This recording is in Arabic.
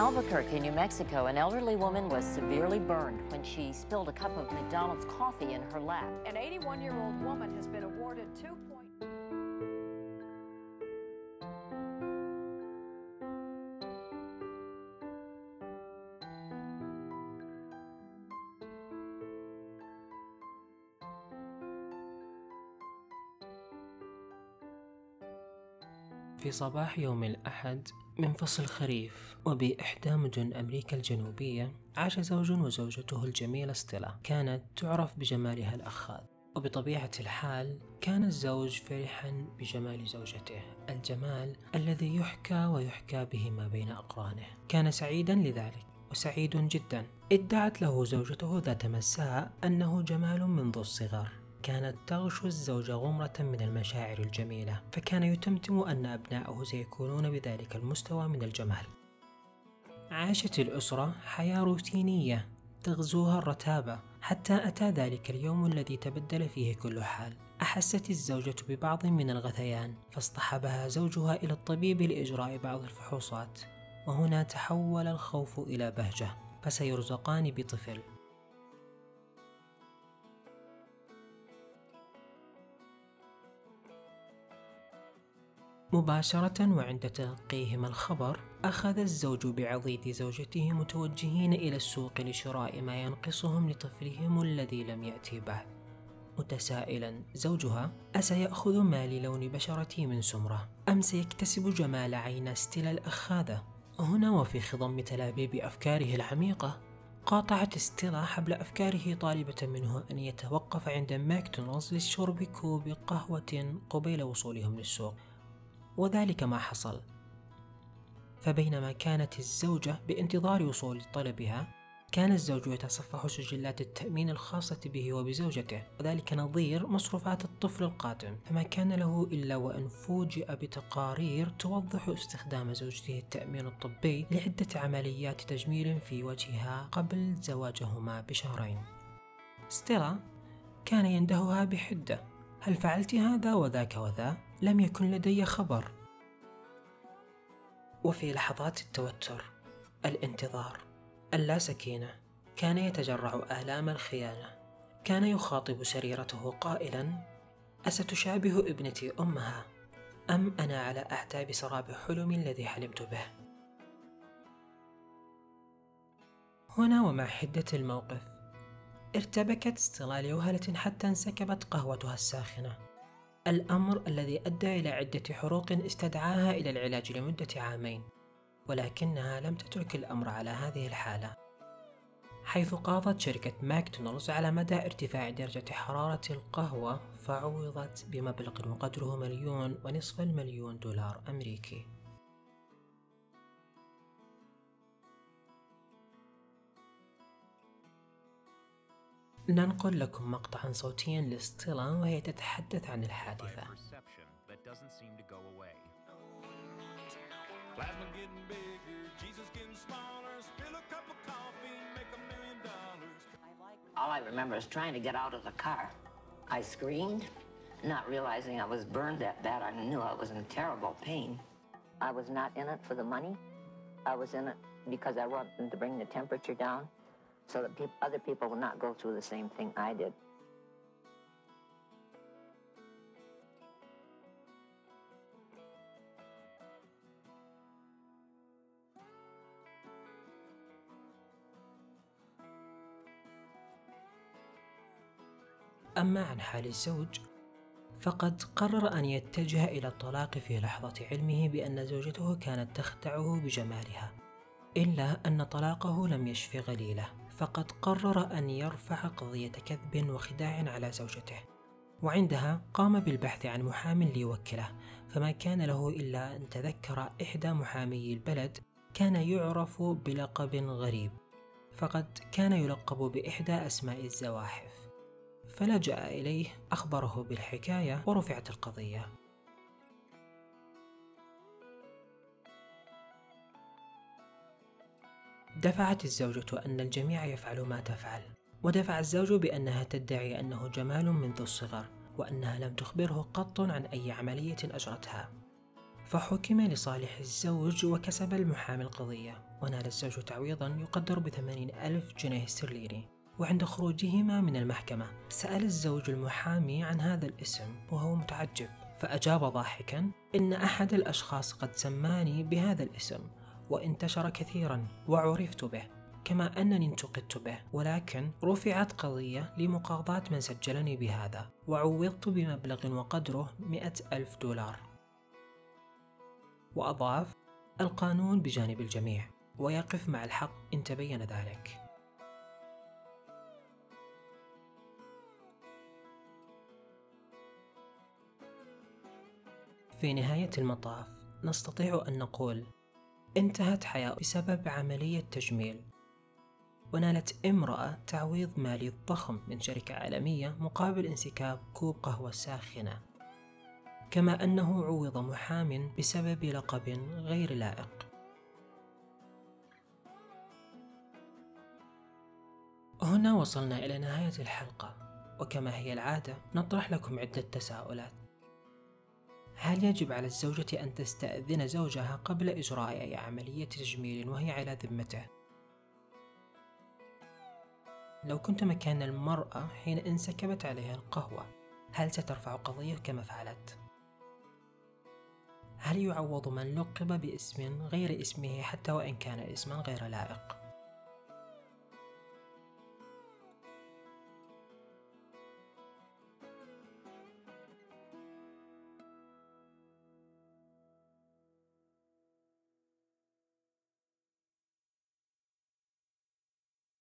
Albuquerque, New Mexico, an elderly woman was severely burned when she spilled a cup of McDonald's coffee in her lap. An 81 year old woman has been awarded two point. في صباح يوم الأحد من فصل خريف وبإحدى مدن أمريكا الجنوبية عاش زوج وزوجته الجميلة ستيلا. كانت تعرف بجمالها الأخاذ. وبطبيعة الحال كان الزوج فرحا بجمال زوجته الجمال الذي يحكى ويحكى به ما بين أقرانه. كان سعيدا لذلك وسعيد جدا. ادعت له زوجته ذات مساء أنه جمال منذ الصغر. كانت تغشو الزوج غمرة من المشاعر الجميلة فكان يتمتم أن أبناؤه سيكونون بذلك المستوى من الجمال. عاشت الأسرة حياة روتينية تغزوها الرتابة حتى أتى ذلك اليوم الذي تبدل فيه كل حال. أحست الزوجة ببعض من الغثيان فاصطحبها زوجها إلى الطبيب لإجراء بعض الفحوصات وهنا تحول الخوف إلى بهجة فسيرزقان بطفل. مباشرة وعند تلقيهما الخبر أخذ الزوج بعضيد زوجته متوجهين إلى السوق لشراء ما ينقصهم لطفلهم الذي لم يأتي بعد متسائلا زوجها أسيأخذ ما للون بشرتي من سمرة؟ أم سيكتسب جمال عين ستيلا الأخاذة؟ هنا وفي خضم تلابيب أفكاره العميقة قاطعت ستيلا حبل أفكاره طالبة منه أن يتوقف عند ماكدونالدز للشرب كوب قهوة قبيل وصولهم للسوق. وذلك ما حصل. فبينما كانت الزوجة بانتظار وصول طلبها كان الزوج يتصفح سجلات التأمين الخاصة به وبزوجته وذلك نظير مصروفات الطفل القادم فما كان له إلا وأن فوجئ بتقارير توضح استخدام زوجته التأمين الطبي لعدة عمليات تجميل في وجهها قبل زواجهما بشهرين. ستيلا كان يندهها بحدة. هل فعلت هذا وذاك وذا؟ لم يكن لدي خبر. وفي لحظات التوتر الانتظار اللا سكينة كان يتجرع آلام الخيانة. كان يخاطب سريرته قائلا أستشابه ابنتي أمها؟ أم أنا على أعتاب سراب حلمي الذي حلمت به؟ هنا ومع حدة الموقف ارتبكت ستيلا لوهلة حتى انسكبت قهوتها الساخنة. الأمر الذي أدى إلى عدة حروق استدعاها إلى العلاج لمدة عامين ولكنها لم تترك الأمر على هذه الحالة حيث قاضت شركة ماكدونالدز على مدى ارتفاع درجة حرارة القهوة فعوضت بمبلغ قدره مليون ونصف المليون دولار أمريكي. ننقل لكم مقطعا صوتيا لستيلا وهي تتحدث عن الحادثة perception that doesn't seem to go away. Plasma getting bigger, Jesus getting smaller. Spill a cup of coffee, make a million dollars. All I remember is trying to get out of the car. I screamed, not realizing I was burned that bad. I knew I was in terrible pain. I was not in it for the money. I was in it because I wanted to bring the temperature down so that peop other people would not go through the same thing I did. أما عن حال الزوج فقد قرر أن يتجه إلى الطلاق في لحظة علمه بأن زوجته كانت تخدعه بجمالها إلا أن طلاقه لم يشف غليله فقد قرر أن يرفع قضية كذب وخداع على زوجته. وعندها قام بالبحث عن محام ليوكله فما كان له إلا أن تذكر إحدى محامي البلد كان يعرف بلقب غريب فقد كان يلقب بإحدى أسماء الزواحف. فلجأ إليه أخبره بالحكاية ورفعت القضية. دفعت الزوجة أن الجميع يفعل ما تفعل ودفع الزوج بأنها تدعي أنه جمال منذ الصغر وأنها لم تخبره قط عن أي عملية أجرتها. فحكم لصالح الزوج وكسب المحامي القضية ونال الزوج تعويضا يقدر بثمانين ألف جنيه استرليني وعند خروجهما من المحكمة سأل الزوج المحامي عن هذا الاسم وهو متعجب فأجاب ضاحكا إن أحد الأشخاص قد سماني بهذا الاسم. وانتشر كثيرا وعرفت به كما أنني انتقدت به ولكن رفعت قضية لمقاضاة من سجلني بهذا وعوضت بمبلغ وقدره مئة ألف دولار. وأضاف القانون بجانب الجميع ويقف مع الحق إن تبين ذلك. في نهاية المطاف نستطيع أن نقول انتهت حياة بسبب عملية تجميل. ونالت امرأة تعويض مالي ضخم من شركة عالمية مقابل انسكاب كوب قهوة ساخنة. كما أنه عوض محام بسبب لقب غير لائق. هنا وصلنا إلى نهاية الحلقة. وكما هي العادة نطرح لكم عدة تساؤلات. هل يجب على الزوجة أن تستأذن زوجها قبل إجراء أي عملية تجميل وهي على ذمته؟ لو كنت مكان المرأة حين انسكبت عليها القهوة هل سترفع قضية كما فعلت؟ هل يعوض من لقب باسم غير اسمه حتى وإن كان اسما غير لائق؟